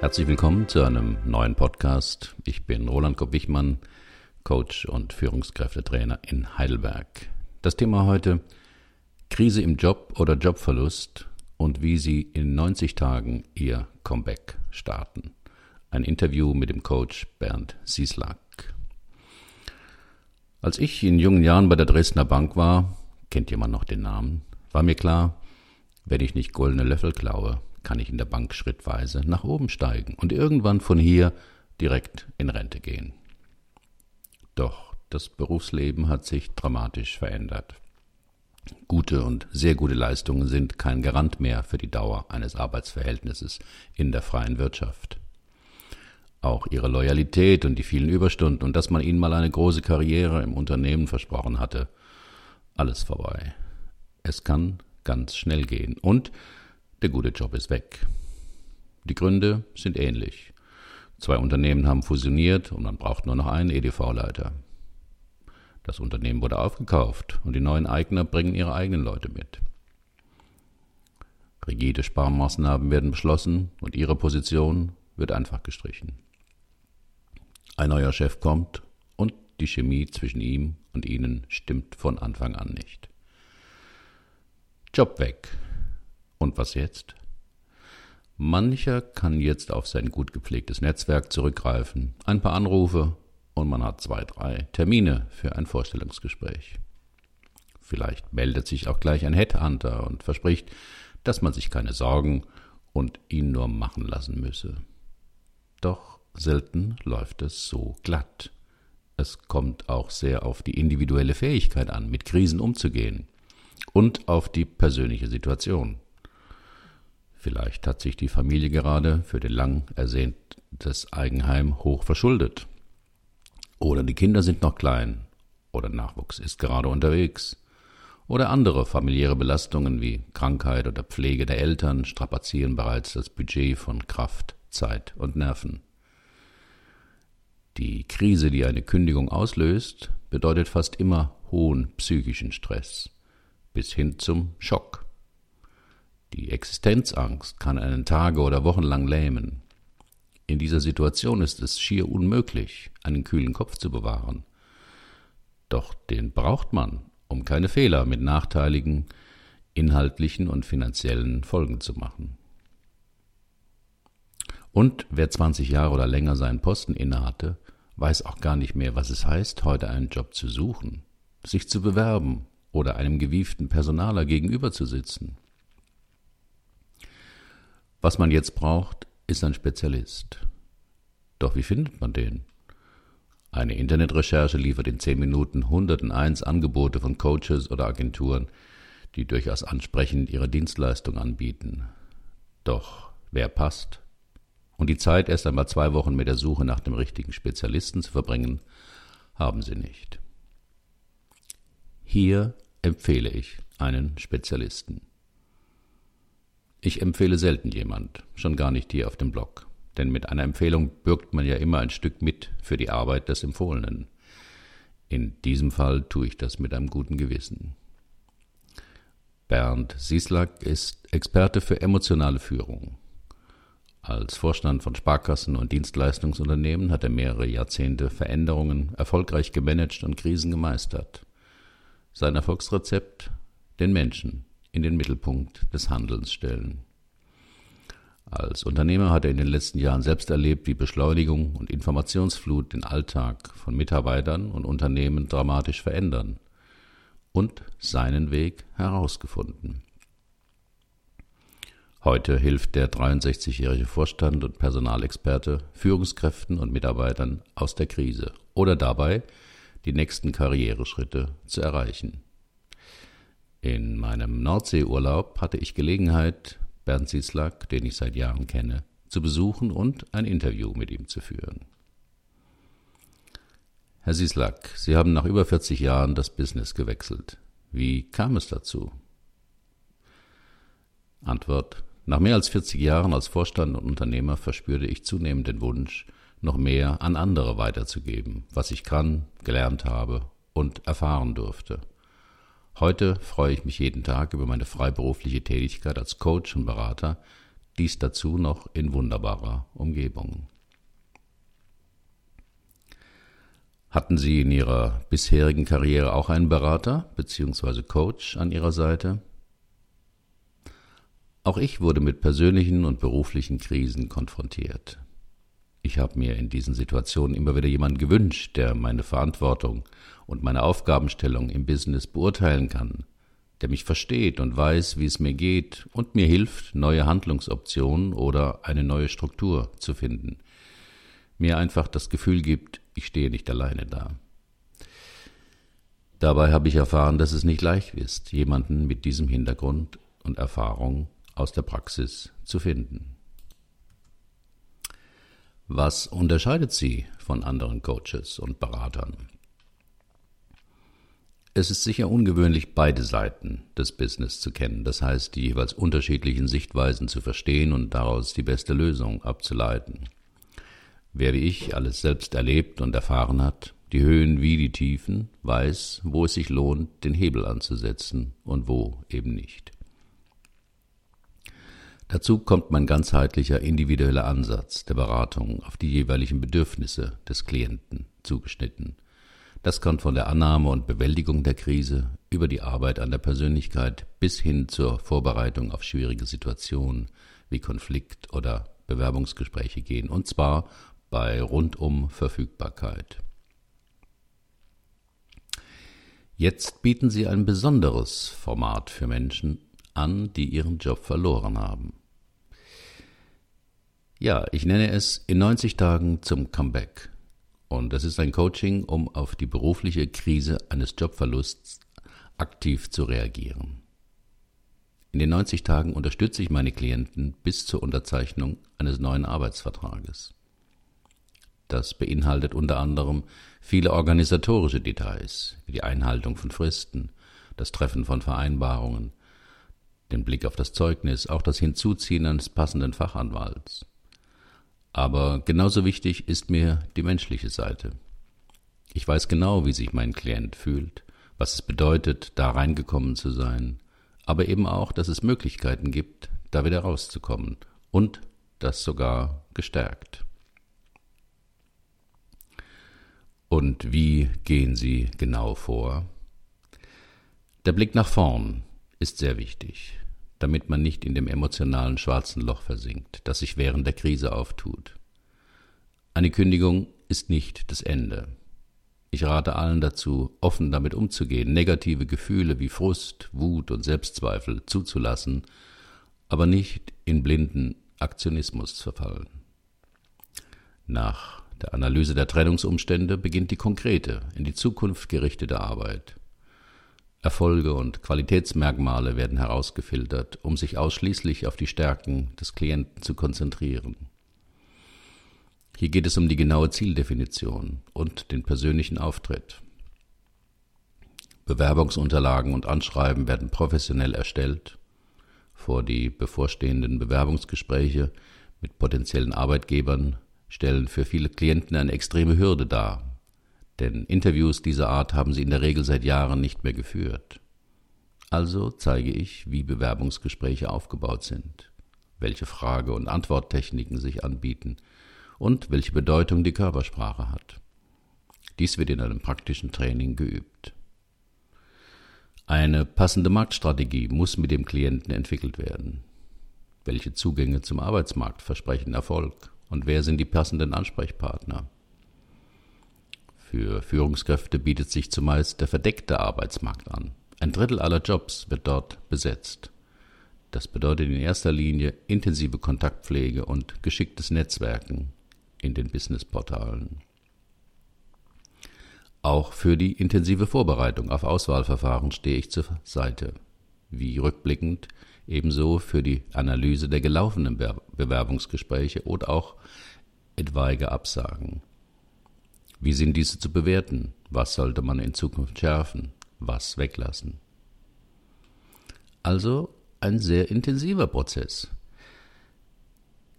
Herzlich willkommen zu einem neuen Podcast. Ich bin Roland Kopp-Wichmann, Coach und Führungskräftetrainer in Heidelberg. Das Thema heute Krise im Job oder Jobverlust und wie Sie in 90 Tagen Ihr Comeback starten. Ein Interview mit dem Coach Bernd Sieslack. Als ich in jungen Jahren bei der Dresdner Bank war, kennt jemand noch den Namen, war mir klar, wenn ich nicht goldene Löffel klaue, kann ich in der Bank schrittweise nach oben steigen und irgendwann von hier direkt in Rente gehen. Doch das Berufsleben hat sich dramatisch verändert. Gute und sehr gute Leistungen sind kein Garant mehr für die Dauer eines Arbeitsverhältnisses in der freien Wirtschaft. Auch ihre Loyalität und die vielen Überstunden und dass man ihnen mal eine große Karriere im Unternehmen versprochen hatte, alles vorbei. Es kann ganz schnell gehen und der gute Job ist weg. Die Gründe sind ähnlich. Zwei Unternehmen haben fusioniert und man braucht nur noch einen EDV-Leiter. Das Unternehmen wurde aufgekauft und die neuen Eigner bringen ihre eigenen Leute mit. Rigide Sparmaßnahmen werden beschlossen und ihre Position wird einfach gestrichen. Ein neuer Chef kommt und die Chemie zwischen ihm und ihnen stimmt von Anfang an nicht. Job weg. Und was jetzt? Mancher kann jetzt auf sein gut gepflegtes Netzwerk zurückgreifen, ein paar Anrufe und man hat zwei, drei Termine für ein Vorstellungsgespräch. Vielleicht meldet sich auch gleich ein Headhunter und verspricht, dass man sich keine Sorgen und ihn nur machen lassen müsse. Doch selten läuft es so glatt. Es kommt auch sehr auf die individuelle Fähigkeit an, mit Krisen umzugehen und auf die persönliche Situation. Vielleicht hat sich die Familie gerade für den lang ersehntes Eigenheim hoch verschuldet. Oder die Kinder sind noch klein. Oder Nachwuchs ist gerade unterwegs. Oder andere familiäre Belastungen wie Krankheit oder Pflege der Eltern strapazieren bereits das Budget von Kraft, Zeit und Nerven. Die Krise, die eine Kündigung auslöst, bedeutet fast immer hohen psychischen Stress bis hin zum Schock. Die Existenzangst kann einen Tage oder Wochen lang lähmen. In dieser Situation ist es schier unmöglich, einen kühlen Kopf zu bewahren. Doch den braucht man, um keine Fehler mit nachteiligen inhaltlichen und finanziellen Folgen zu machen. Und wer 20 Jahre oder länger seinen Posten innehatte, weiß auch gar nicht mehr, was es heißt, heute einen Job zu suchen, sich zu bewerben oder einem gewieften Personaler gegenüber zu sitzen. Was man jetzt braucht, ist ein Spezialist. Doch wie findet man den? Eine Internetrecherche liefert in zehn Minuten hunderten eins Angebote von Coaches oder Agenturen, die durchaus ansprechend ihre Dienstleistung anbieten. Doch wer passt? Und die Zeit, erst einmal zwei Wochen mit der Suche nach dem richtigen Spezialisten zu verbringen, haben sie nicht. Hier empfehle ich einen Spezialisten. Ich empfehle selten jemand, schon gar nicht hier auf dem Blog, denn mit einer Empfehlung bürgt man ja immer ein Stück mit für die Arbeit des Empfohlenen. In diesem Fall tue ich das mit einem guten Gewissen. Bernd Sieslack ist Experte für emotionale Führung. Als Vorstand von Sparkassen und Dienstleistungsunternehmen hat er mehrere Jahrzehnte Veränderungen erfolgreich gemanagt und Krisen gemeistert. Sein Erfolgsrezept den Menschen in den Mittelpunkt des Handelns stellen. Als Unternehmer hat er in den letzten Jahren selbst erlebt, wie Beschleunigung und Informationsflut den Alltag von Mitarbeitern und Unternehmen dramatisch verändern und seinen Weg herausgefunden. Heute hilft der 63-jährige Vorstand und Personalexperte Führungskräften und Mitarbeitern aus der Krise oder dabei, die nächsten Karriereschritte zu erreichen. In meinem Nordseeurlaub hatte ich Gelegenheit, Bernd Sieslack, den ich seit Jahren kenne, zu besuchen und ein Interview mit ihm zu führen. Herr Sieslack, Sie haben nach über 40 Jahren das Business gewechselt. Wie kam es dazu? Antwort. Nach mehr als 40 Jahren als Vorstand und Unternehmer verspürte ich zunehmend den Wunsch, noch mehr an andere weiterzugeben, was ich kann, gelernt habe und erfahren durfte. Heute freue ich mich jeden Tag über meine freiberufliche Tätigkeit als Coach und Berater, dies dazu noch in wunderbarer Umgebung. Hatten Sie in Ihrer bisherigen Karriere auch einen Berater bzw. Coach an Ihrer Seite? Auch ich wurde mit persönlichen und beruflichen Krisen konfrontiert. Ich habe mir in diesen Situationen immer wieder jemanden gewünscht, der meine Verantwortung und meine Aufgabenstellung im Business beurteilen kann, der mich versteht und weiß, wie es mir geht und mir hilft, neue Handlungsoptionen oder eine neue Struktur zu finden. Mir einfach das Gefühl gibt, ich stehe nicht alleine da. Dabei habe ich erfahren, dass es nicht leicht ist, jemanden mit diesem Hintergrund und Erfahrung aus der Praxis zu finden. Was unterscheidet sie von anderen Coaches und Beratern? Es ist sicher ungewöhnlich, beide Seiten des Business zu kennen, das heißt die jeweils unterschiedlichen Sichtweisen zu verstehen und daraus die beste Lösung abzuleiten. Wer wie ich alles selbst erlebt und erfahren hat, die Höhen wie die Tiefen, weiß, wo es sich lohnt, den Hebel anzusetzen und wo eben nicht. Dazu kommt mein ganzheitlicher individueller Ansatz der Beratung auf die jeweiligen Bedürfnisse des Klienten zugeschnitten. Das kann von der Annahme und Bewältigung der Krise über die Arbeit an der Persönlichkeit bis hin zur Vorbereitung auf schwierige Situationen wie Konflikt oder Bewerbungsgespräche gehen, und zwar bei rundum Verfügbarkeit. Jetzt bieten sie ein besonderes Format für Menschen an, die ihren Job verloren haben. Ja, ich nenne es in 90 Tagen zum Comeback. Und das ist ein Coaching, um auf die berufliche Krise eines Jobverlusts aktiv zu reagieren. In den 90 Tagen unterstütze ich meine Klienten bis zur Unterzeichnung eines neuen Arbeitsvertrages. Das beinhaltet unter anderem viele organisatorische Details, wie die Einhaltung von Fristen, das Treffen von Vereinbarungen, den Blick auf das Zeugnis, auch das Hinzuziehen eines passenden Fachanwalts. Aber genauso wichtig ist mir die menschliche Seite. Ich weiß genau, wie sich mein Klient fühlt, was es bedeutet, da reingekommen zu sein, aber eben auch, dass es Möglichkeiten gibt, da wieder rauszukommen und das sogar gestärkt. Und wie gehen Sie genau vor? Der Blick nach vorn ist sehr wichtig, damit man nicht in dem emotionalen schwarzen Loch versinkt, das sich während der Krise auftut. Eine Kündigung ist nicht das Ende. Ich rate allen dazu, offen damit umzugehen, negative Gefühle wie Frust, Wut und Selbstzweifel zuzulassen, aber nicht in blinden Aktionismus zu verfallen. Nach der Analyse der Trennungsumstände beginnt die konkrete, in die Zukunft gerichtete Arbeit. Erfolge und Qualitätsmerkmale werden herausgefiltert, um sich ausschließlich auf die Stärken des Klienten zu konzentrieren. Hier geht es um die genaue Zieldefinition und den persönlichen Auftritt. Bewerbungsunterlagen und Anschreiben werden professionell erstellt. Vor die bevorstehenden Bewerbungsgespräche mit potenziellen Arbeitgebern stellen für viele Klienten eine extreme Hürde dar, denn Interviews dieser Art haben sie in der Regel seit Jahren nicht mehr geführt. Also zeige ich, wie Bewerbungsgespräche aufgebaut sind, welche Frage- und Antworttechniken sich anbieten und welche Bedeutung die Körpersprache hat. Dies wird in einem praktischen Training geübt. Eine passende Marktstrategie muss mit dem Klienten entwickelt werden. Welche Zugänge zum Arbeitsmarkt versprechen Erfolg und wer sind die passenden Ansprechpartner? Für Führungskräfte bietet sich zumeist der verdeckte Arbeitsmarkt an. Ein Drittel aller Jobs wird dort besetzt. Das bedeutet in erster Linie intensive Kontaktpflege und geschicktes Netzwerken in den Businessportalen. Auch für die intensive Vorbereitung auf Auswahlverfahren stehe ich zur Seite, wie rückblickend ebenso für die Analyse der gelaufenen Bewerbungsgespräche oder auch etwaige Absagen. Wie sind diese zu bewerten? Was sollte man in Zukunft schärfen? Was weglassen? Also ein sehr intensiver Prozess.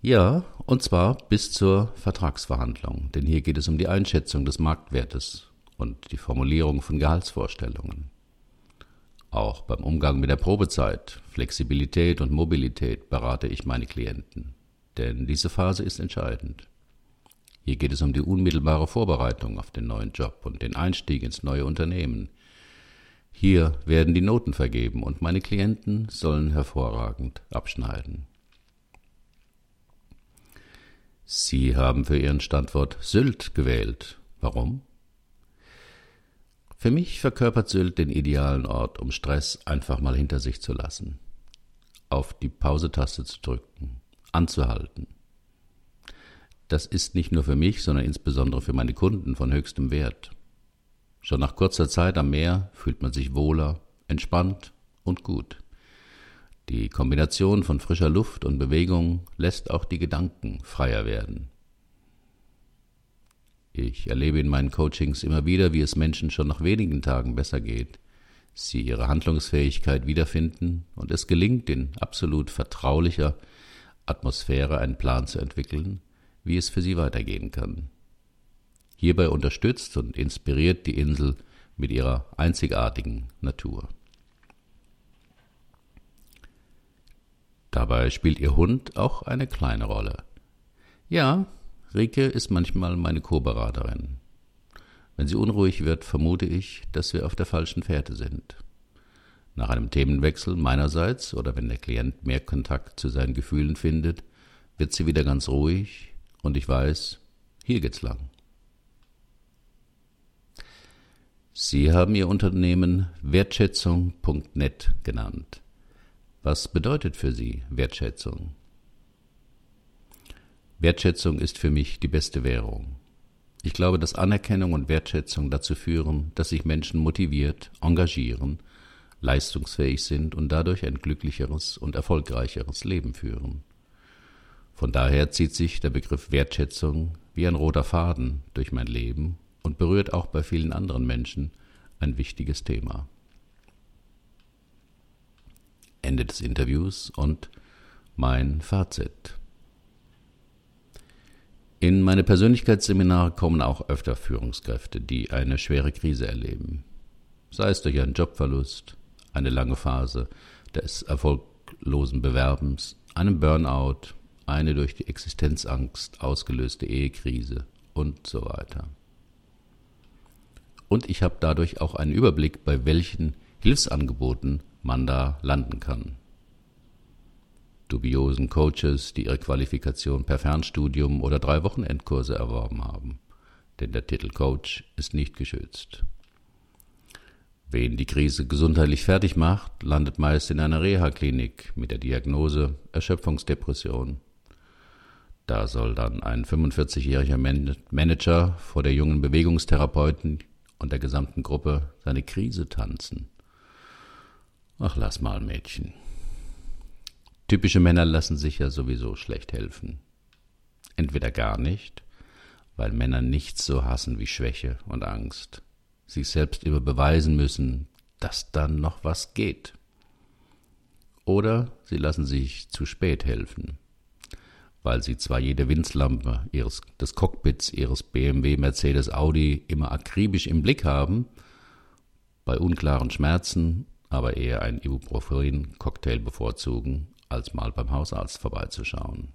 Ja, und zwar bis zur Vertragsverhandlung, denn hier geht es um die Einschätzung des Marktwertes und die Formulierung von Gehaltsvorstellungen. Auch beim Umgang mit der Probezeit, Flexibilität und Mobilität berate ich meine Klienten. Denn diese Phase ist entscheidend. Hier geht es um die unmittelbare Vorbereitung auf den neuen Job und den Einstieg ins neue Unternehmen. Hier werden die Noten vergeben und meine Klienten sollen hervorragend abschneiden. Sie haben für Ihren Standort Sylt gewählt. Warum? Für mich verkörpert Sylt den idealen Ort, um Stress einfach mal hinter sich zu lassen. Auf die Pausetaste zu drücken, anzuhalten. Das ist nicht nur für mich, sondern insbesondere für meine Kunden von höchstem Wert. Schon nach kurzer Zeit am Meer fühlt man sich wohler, entspannt und gut. Die Kombination von frischer Luft und Bewegung lässt auch die Gedanken freier werden. Ich erlebe in meinen Coachings immer wieder, wie es Menschen schon nach wenigen Tagen besser geht, sie ihre Handlungsfähigkeit wiederfinden und es gelingt, in absolut vertraulicher Atmosphäre einen Plan zu entwickeln, wie es für sie weitergehen kann. Hierbei unterstützt und inspiriert die Insel mit ihrer einzigartigen Natur. Dabei spielt ihr Hund auch eine kleine Rolle. Ja, Rike ist manchmal meine Co-Beraterin. Wenn sie unruhig wird, vermute ich, dass wir auf der falschen Fährte sind. Nach einem Themenwechsel meinerseits oder wenn der Klient mehr Kontakt zu seinen Gefühlen findet, wird sie wieder ganz ruhig und ich weiß, hier geht's lang. Sie haben Ihr Unternehmen Wertschätzung.net genannt. Was bedeutet für Sie Wertschätzung? Wertschätzung ist für mich die beste Währung. Ich glaube, dass Anerkennung und Wertschätzung dazu führen, dass sich Menschen motiviert, engagieren, leistungsfähig sind und dadurch ein glücklicheres und erfolgreicheres Leben führen. Von daher zieht sich der Begriff Wertschätzung wie ein roter Faden durch mein Leben und berührt auch bei vielen anderen Menschen ein wichtiges Thema. Ende des Interviews und mein Fazit. In meine Persönlichkeitsseminare kommen auch öfter Führungskräfte, die eine schwere Krise erleben. Sei es durch einen Jobverlust, eine lange Phase des erfolglosen Bewerbens, einen Burnout, eine durch die Existenzangst ausgelöste Ehekrise und so weiter. Und ich habe dadurch auch einen Überblick, bei welchen Hilfsangeboten man da landen kann. Dubiosen Coaches, die ihre Qualifikation per Fernstudium oder drei Wochenendkurse erworben haben, denn der Titel Coach ist nicht geschützt. Wen die Krise gesundheitlich fertig macht, landet meist in einer Reha-Klinik mit der Diagnose Erschöpfungsdepression. Da soll dann ein 45-jähriger Manager vor der jungen Bewegungstherapeuten und der gesamten Gruppe seine Krise tanzen. Ach, lass mal, Mädchen. Typische Männer lassen sich ja sowieso schlecht helfen. Entweder gar nicht, weil Männer nichts so hassen wie Schwäche und Angst, sich selbst immer beweisen müssen, dass dann noch was geht. Oder sie lassen sich zu spät helfen, weil sie zwar jede Winzlampe ihres, des Cockpits ihres BMW, Mercedes, Audi immer akribisch im Blick haben, bei unklaren Schmerzen aber eher einen Ibuprofen-Cocktail bevorzugen, als mal beim Hausarzt vorbeizuschauen.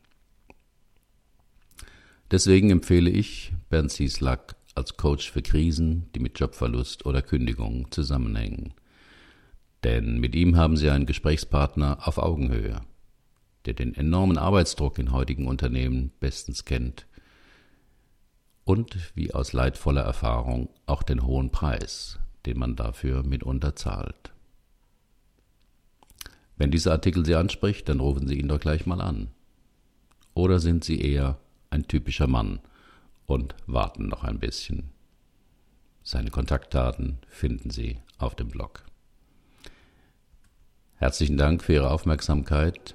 Deswegen empfehle ich Bernd Sieslack als Coach für Krisen, die mit Jobverlust oder Kündigung zusammenhängen. Denn mit ihm haben Sie einen Gesprächspartner auf Augenhöhe, der den enormen Arbeitsdruck in heutigen Unternehmen bestens kennt und wie aus leidvoller Erfahrung auch den hohen Preis, den man dafür mitunter zahlt. Wenn dieser Artikel Sie anspricht, dann rufen Sie ihn doch gleich mal an. Oder sind Sie eher ein typischer Mann und warten noch ein bisschen? Seine Kontaktdaten finden Sie auf dem Blog. Herzlichen Dank für Ihre Aufmerksamkeit.